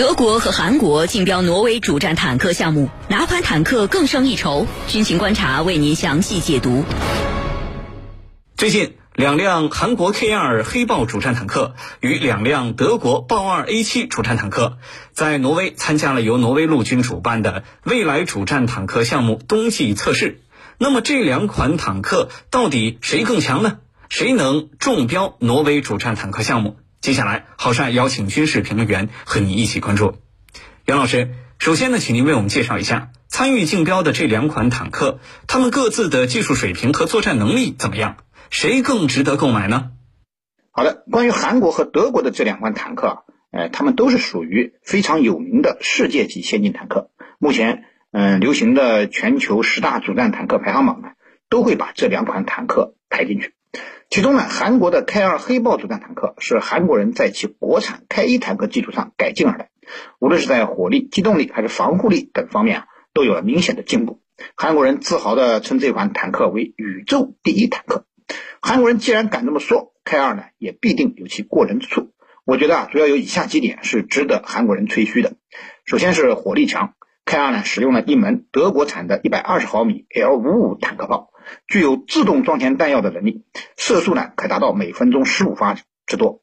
德国和韩国竞标挪威主战坦克项目，哪款坦克更胜一筹？军情观察为您详细解读。最近，两辆韩国 K2 黑豹主战坦克与两辆德国豹二 A7 主战坦克在挪威参加了由挪威陆军主办的未来主战坦克项目冬季测试。那么，这两款坦克到底谁更强呢？谁能中标挪威主战坦克项目？接下来，郝帅邀请军事评论员和你一起关注。袁老师，首先呢，请您为我们介绍一下参与竞标的这两款坦克，他们各自的技术水平和作战能力怎么样？谁更值得购买呢？好的，关于韩国和德国的这两款坦克，呃，他们都是属于非常有名的世界级先进坦克。目前，嗯，流行的全球十大主战坦克排行榜呢，都会把这两款坦克排进去。其中呢，韩国的 K2 黑豹主战坦克是韩国人在其国产 K1 坦克基础上改进而来，无论是在火力、机动力还是防护力等方面啊，都有了明显的进步。韩国人自豪地称这款坦克为“宇宙第一坦克”。韩国人既然敢这么说，K2 呢也必定有其过人之处。我觉得啊，主要有以下几点是值得韩国人吹嘘的。首先是火力强，K2 呢使用了一门德国产的120毫米 L55 坦克炮。具有自动装填弹药的能力，射速呢可达到每分钟十五发之多。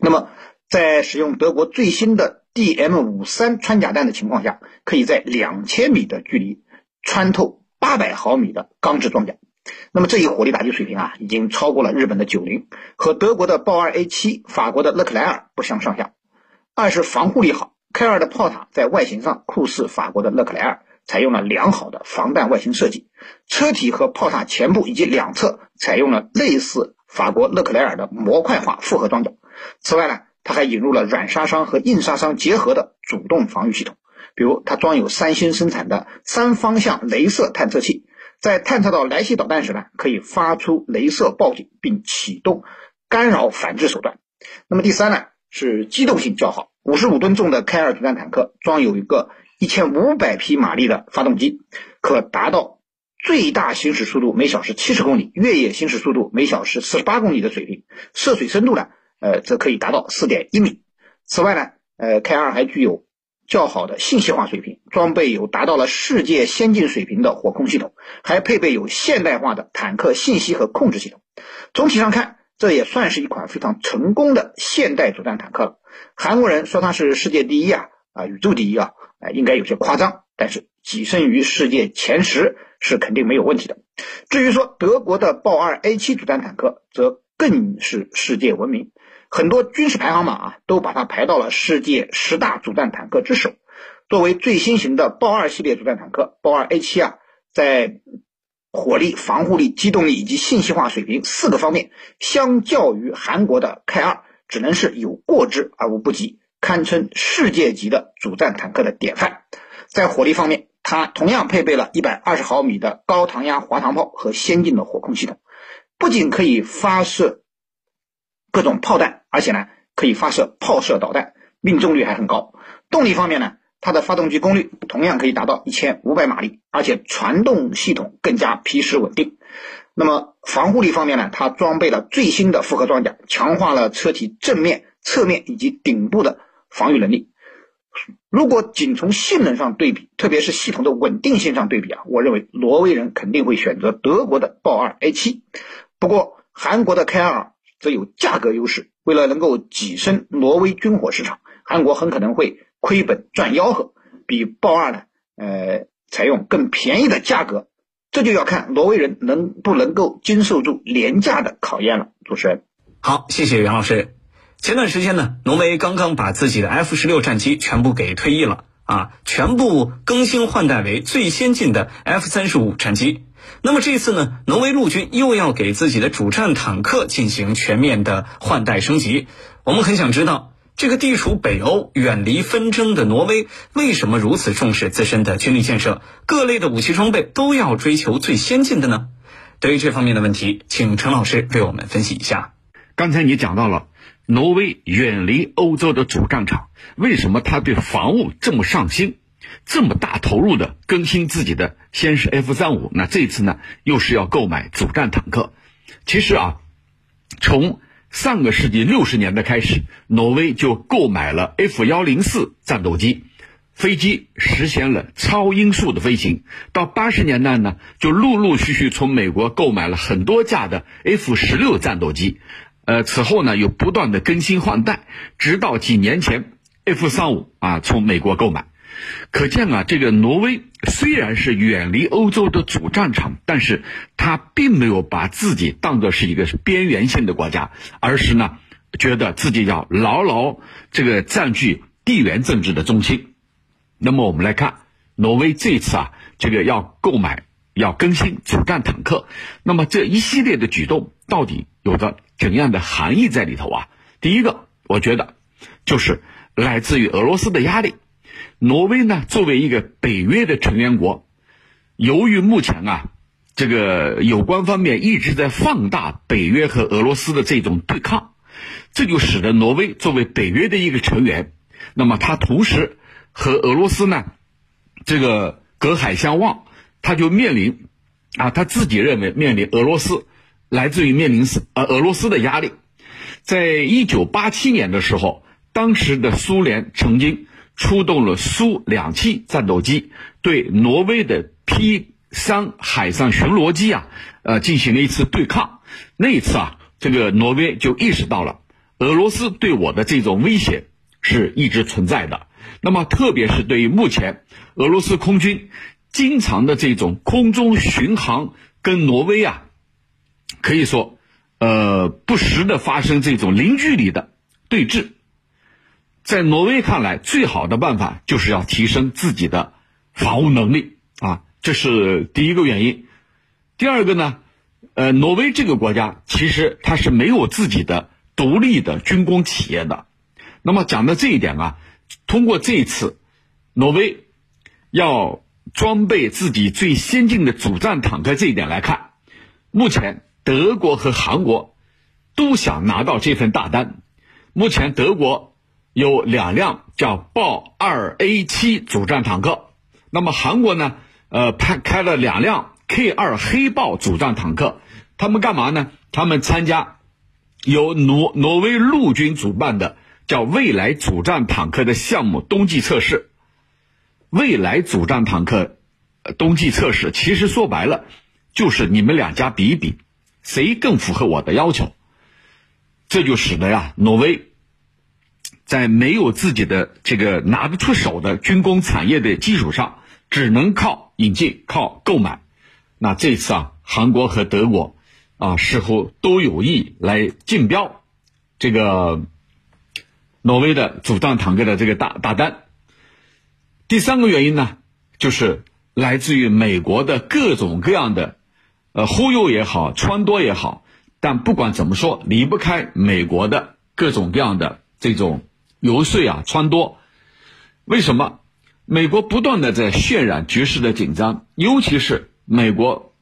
那么，在使用德国最新的 DM 五三穿甲弹的情况下，可以在两千米的距离穿透八百毫米的钢制装甲。那么这一火力打击水平啊，已经超过了日本的九零，和德国的豹二 A 七、法国的勒克莱尔不相上下。二是防护力好，K 二的炮塔在外形上酷似法国的勒克莱尔。采用了良好的防弹外形设计，车体和炮塔前部以及两侧采用了类似法国勒克莱尔的模块化复合装甲。此外呢，它还引入了软杀伤和硬杀伤结合的主动防御系统，比如它装有三星生产的三方向镭射探测器，在探测到来袭导弹时呢，可以发出镭射报警并启动干扰反制手段。那么第三呢，是机动性较好，五十五吨重的 K 二主战坦克装有一个。一千五百匹马力的发动机，可达到最大行驶速度每小时七十公里，越野行驶速度每小时四十八公里的水平。涉水深度呢，呃，则可以达到四点一米。此外呢，呃，K 二还具有较好的信息化水平，装备有达到了世界先进水平的火控系统，还配备有现代化的坦克信息和控制系统。总体上看，这也算是一款非常成功的现代主战坦克了。韩国人说它是世界第一啊，啊，宇宙第一啊。哎，应该有些夸张，但是跻身于世界前十是肯定没有问题的。至于说德国的豹二 A 七主战坦克，则更是世界闻名，很多军事排行榜啊都把它排到了世界十大主战坦克之首。作为最新型的豹二系列主战坦克，豹二 A 七啊，在火力、防护力、机动力以及信息化水平四个方面，相较于韩国的 K 二，只能是有过之而无不及。堪称世界级的主战坦克的典范。在火力方面，它同样配备了一百二十毫米的高膛压滑膛炮和先进的火控系统，不仅可以发射各种炮弹，而且呢可以发射炮射导弹，命中率还很高。动力方面呢，它的发动机功率同样可以达到一千五百马力，而且传动系统更加皮实稳定。那么防护力方面呢，它装备了最新的复合装甲，强化了车体正面、侧面以及顶部的。防御能力，如果仅从性能上对比，特别是系统的稳定性上对比啊，我认为挪威人肯定会选择德国的豹二 A 七。不过，韩国的 K 二则有价格优势，为了能够跻身挪威军火市场，韩国很可能会亏本赚吆喝，比豹二呢，呃，采用更便宜的价格。这就要看挪威人能不能够经受住廉价的考验了。主持人，好，谢谢袁老师。前段时间呢，挪威刚刚把自己的 F 十六战机全部给退役了啊，全部更新换代为最先进的 F 三十五战机。那么这次呢，挪威陆军又要给自己的主战坦克进行全面的换代升级。我们很想知道，这个地处北欧、远离纷争的挪威，为什么如此重视自身的军力建设？各类的武器装备都要追求最先进的呢？对于这方面的问题，请陈老师为我们分析一下。刚才你讲到了。挪威远离欧洲的主战场，为什么他对防务这么上心，这么大投入的更新自己的？先是 F 三五，那这次呢，又是要购买主战坦克。其实啊，从上个世纪六十年代开始，挪威就购买了 F 幺零四战斗机，飞机实现了超音速的飞行。到八十年代呢，就陆陆续续从美国购买了很多架的 F 十六战斗机，呃，此后呢又不断的更新换代，直到几年前 F 三五啊从美国购买。可见啊，这个挪威虽然是远离欧洲的主战场，但是他并没有把自己当作是一个边缘性的国家，而是呢，觉得自己要牢牢这个占据地缘政治的中心。那么我们来看，挪威这次啊，这个要购买、要更新主战坦克，那么这一系列的举动到底有着怎样的含义在里头啊？第一个，我觉得就是来自于俄罗斯的压力。挪威呢，作为一个北约的成员国，由于目前啊，这个有关方面一直在放大北约和俄罗斯的这种对抗，这就使得挪威作为北约的一个成员，那么他同时和俄罗斯呢，这个隔海相望，他就面临啊，他自己认为面临俄罗斯来自于面临是呃俄罗斯的压力，在一九八七年的时候，当时的苏联曾经。出动了苏两栖战斗机，对挪威的 P 三海上巡逻机啊，呃，进行了一次对抗。那一次啊，这个挪威就意识到了俄罗斯对我的这种威胁是一直存在的。那么，特别是对于目前俄罗斯空军经常的这种空中巡航，跟挪威啊，可以说，呃，不时的发生这种零距离的对峙。在挪威看来，最好的办法就是要提升自己的防务能力啊，这是第一个原因。第二个呢，呃，挪威这个国家其实它是没有自己的独立的军工企业的。那么讲到这一点啊，通过这一次，挪威要装备自己最先进的主战坦克这一点来看，目前德国和韩国都想拿到这份大单。目前德国。有两辆叫豹二 A 七主战坦克，那么韩国呢？呃，派开了两辆 K 二黑豹主战坦克，他们干嘛呢？他们参加由挪挪威陆军主办的叫未来主战坦克的项目冬季测试。未来主战坦克冬季测试，其实说白了就是你们两家比一比，谁更符合我的要求。这就使得呀，挪威。在没有自己的这个拿得出手的军工产业的基础上，只能靠引进、靠购买。那这次啊，韩国和德国啊，似乎都有意来竞标这个挪威的主战坦克的这个大大单。第三个原因呢，就是来自于美国的各种各样的呃忽悠也好、撺掇也好，但不管怎么说，离不开美国的各种各样的这种。游说啊，撺掇，为什么？美国不断的在渲染局势的紧张，尤其是美国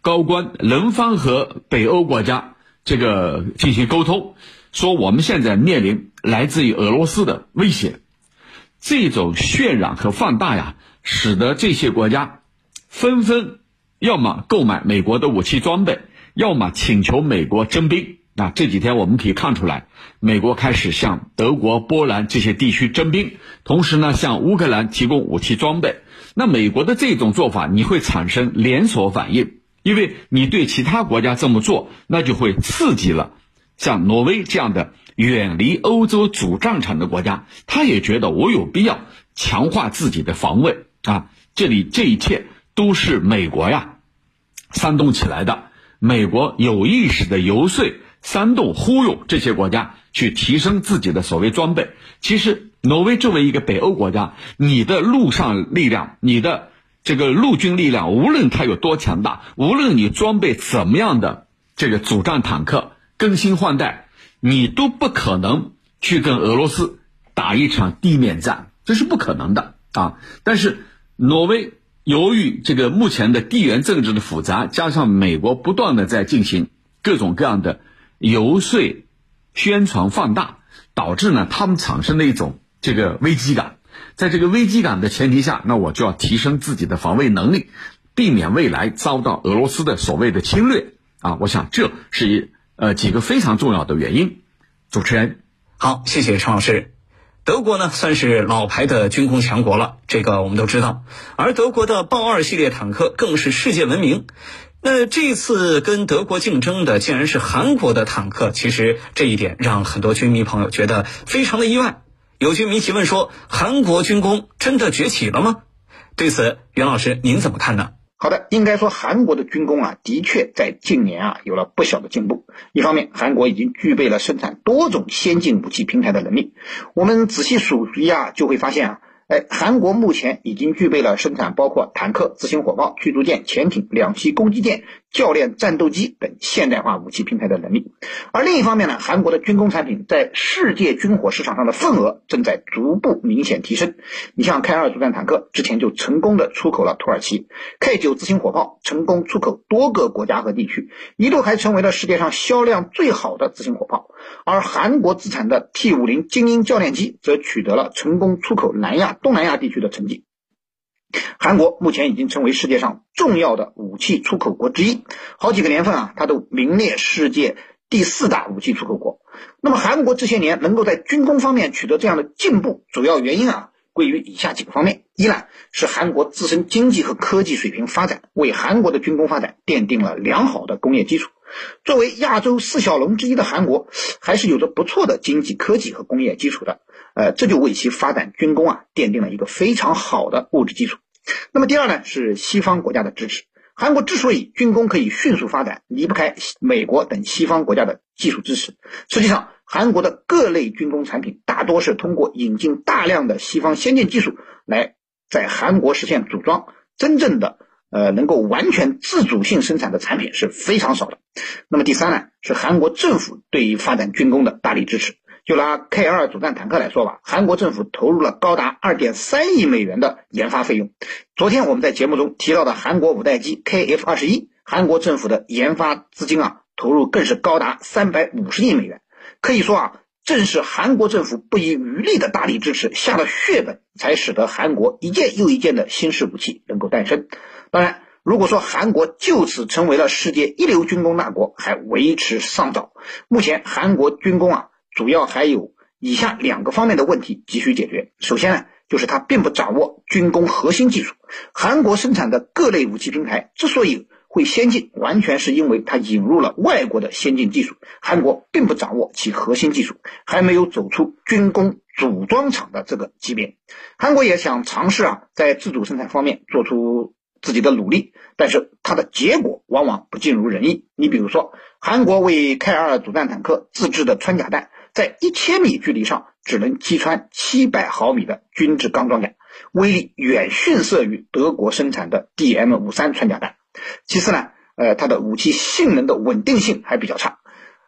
高官轮番和北欧国家这个进行沟通，说我们现在面临来自于俄罗斯的威胁，这种渲染和放大呀，使得这些国家纷纷要么购买美国的武器装备，要么请求美国征兵。那这几天我们可以看出来，美国开始向德国、波兰这些地区征兵，同时呢向乌克兰提供武器装备。那美国的这种做法，你会产生连锁反应，因为你对其他国家这么做，那就会刺激了像挪威这样的远离欧洲主战场的国家，他也觉得我有必要强化自己的防卫啊。这里这一切都是美国呀煽动起来的，美国有意识的游说。煽动、忽悠这些国家去提升自己的所谓装备。其实，挪威作为一个北欧国家，你的陆上力量、你的这个陆军力量，无论它有多强大，无论你装备怎么样的这个主战坦克更新换代，你都不可能去跟俄罗斯打一场地面战，这是不可能的啊！但是，挪威由于这个目前的地缘政治的复杂，加上美国不断的在进行各种各样的。游说、宣传放大，导致呢他们产生了一种这个危机感。在这个危机感的前提下，那我就要提升自己的防卫能力，避免未来遭到俄罗斯的所谓的侵略啊！我想这是一呃几个非常重要的原因。主持人，好，谢谢陈老师。德国呢算是老牌的军工强国了，这个我们都知道。而德国的豹二系列坦克更是世界闻名。那这次跟德国竞争的竟然是韩国的坦克，其实这一点让很多军迷朋友觉得非常的意外。有军迷提问说：“韩国军工真的崛起了吗？”对此，袁老师您怎么看呢？好的，应该说韩国的军工啊，的确在近年啊有了不小的进步。一方面，韩国已经具备了生产多种先进武器平台的能力。我们仔细数一下，就会发现啊。哎，韩国目前已经具备了生产包括坦克、自行火炮、驱逐舰、潜艇、两栖攻击舰、教练战斗机等现代化武器平台的能力。而另一方面呢，韩国的军工产品在世界军火市场上的份额正在逐步明显提升。你像 K 二主战坦克之前就成功的出口了土耳其，K 九自行火炮成功出口多个国家和地区，一度还成为了世界上销量最好的自行火炮。而韩国自产的 T 五零精英教练机则取得了成功出口南亚。东南亚地区的成绩，韩国目前已经成为世界上重要的武器出口国之一，好几个年份啊，它都名列世界第四大武器出口国。那么，韩国这些年能够在军工方面取得这样的进步，主要原因啊，归于以下几个方面：一呢，是韩国自身经济和科技水平发展，为韩国的军工发展奠定了良好的工业基础。作为亚洲四小龙之一的韩国，还是有着不错的经济、科技和工业基础的。呃，这就为其发展军工啊奠定了一个非常好的物质基础。那么第二呢，是西方国家的支持。韩国之所以军工可以迅速发展，离不开美国等西方国家的技术支持。实际上，韩国的各类军工产品大多是通过引进大量的西方先进技术来在韩国实现组装，真正的呃能够完全自主性生产的产品是非常少的。那么第三呢，是韩国政府对于发展军工的大力支持。就拿 K 二主战坦克来说吧，韩国政府投入了高达二点三亿美元的研发费用。昨天我们在节目中提到的韩国五代机 KF 二十一，韩国政府的研发资金啊投入更是高达三百五十亿美元。可以说啊，正是韩国政府不遗余力的大力支持，下了血本，才使得韩国一件又一件的新式武器能够诞生。当然，如果说韩国就此成为了世界一流军工大国，还为时尚早。目前韩国军工啊。主要还有以下两个方面的问题急需解决。首先呢，就是它并不掌握军工核心技术。韩国生产的各类武器平台之所以会先进，完全是因为它引入了外国的先进技术。韩国并不掌握其核心技术，还没有走出军工组装厂的这个级别。韩国也想尝试啊，在自主生产方面做出自己的努力，但是它的结果往往不尽如人意。你比如说，韩国为 K 二主战坦克自制的穿甲弹。在一千米距离上只能击穿七百毫米的均质钢装甲，威力远逊色于德国生产的 DM 五三穿甲弹。其次呢，呃，它的武器性能的稳定性还比较差。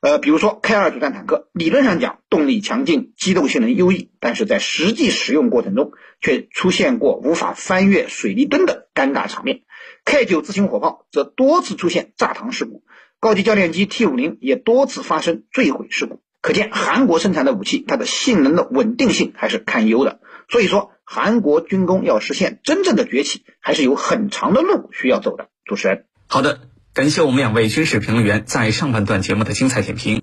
呃，比如说 K 二主战坦克，理论上讲动力强劲，机动性能优异，但是在实际使用过程中却出现过无法翻越水泥墩的尴尬场面。K 九自行火炮则多次出现炸膛事故，高级教练机 T 五零也多次发生坠毁事故。可见韩国生产的武器，它的性能的稳定性还是堪忧的。所以说，韩国军工要实现真正的崛起，还是有很长的路需要走的。主持人，好的，感谢我们两位军事评论员在上半段节目的精彩点评。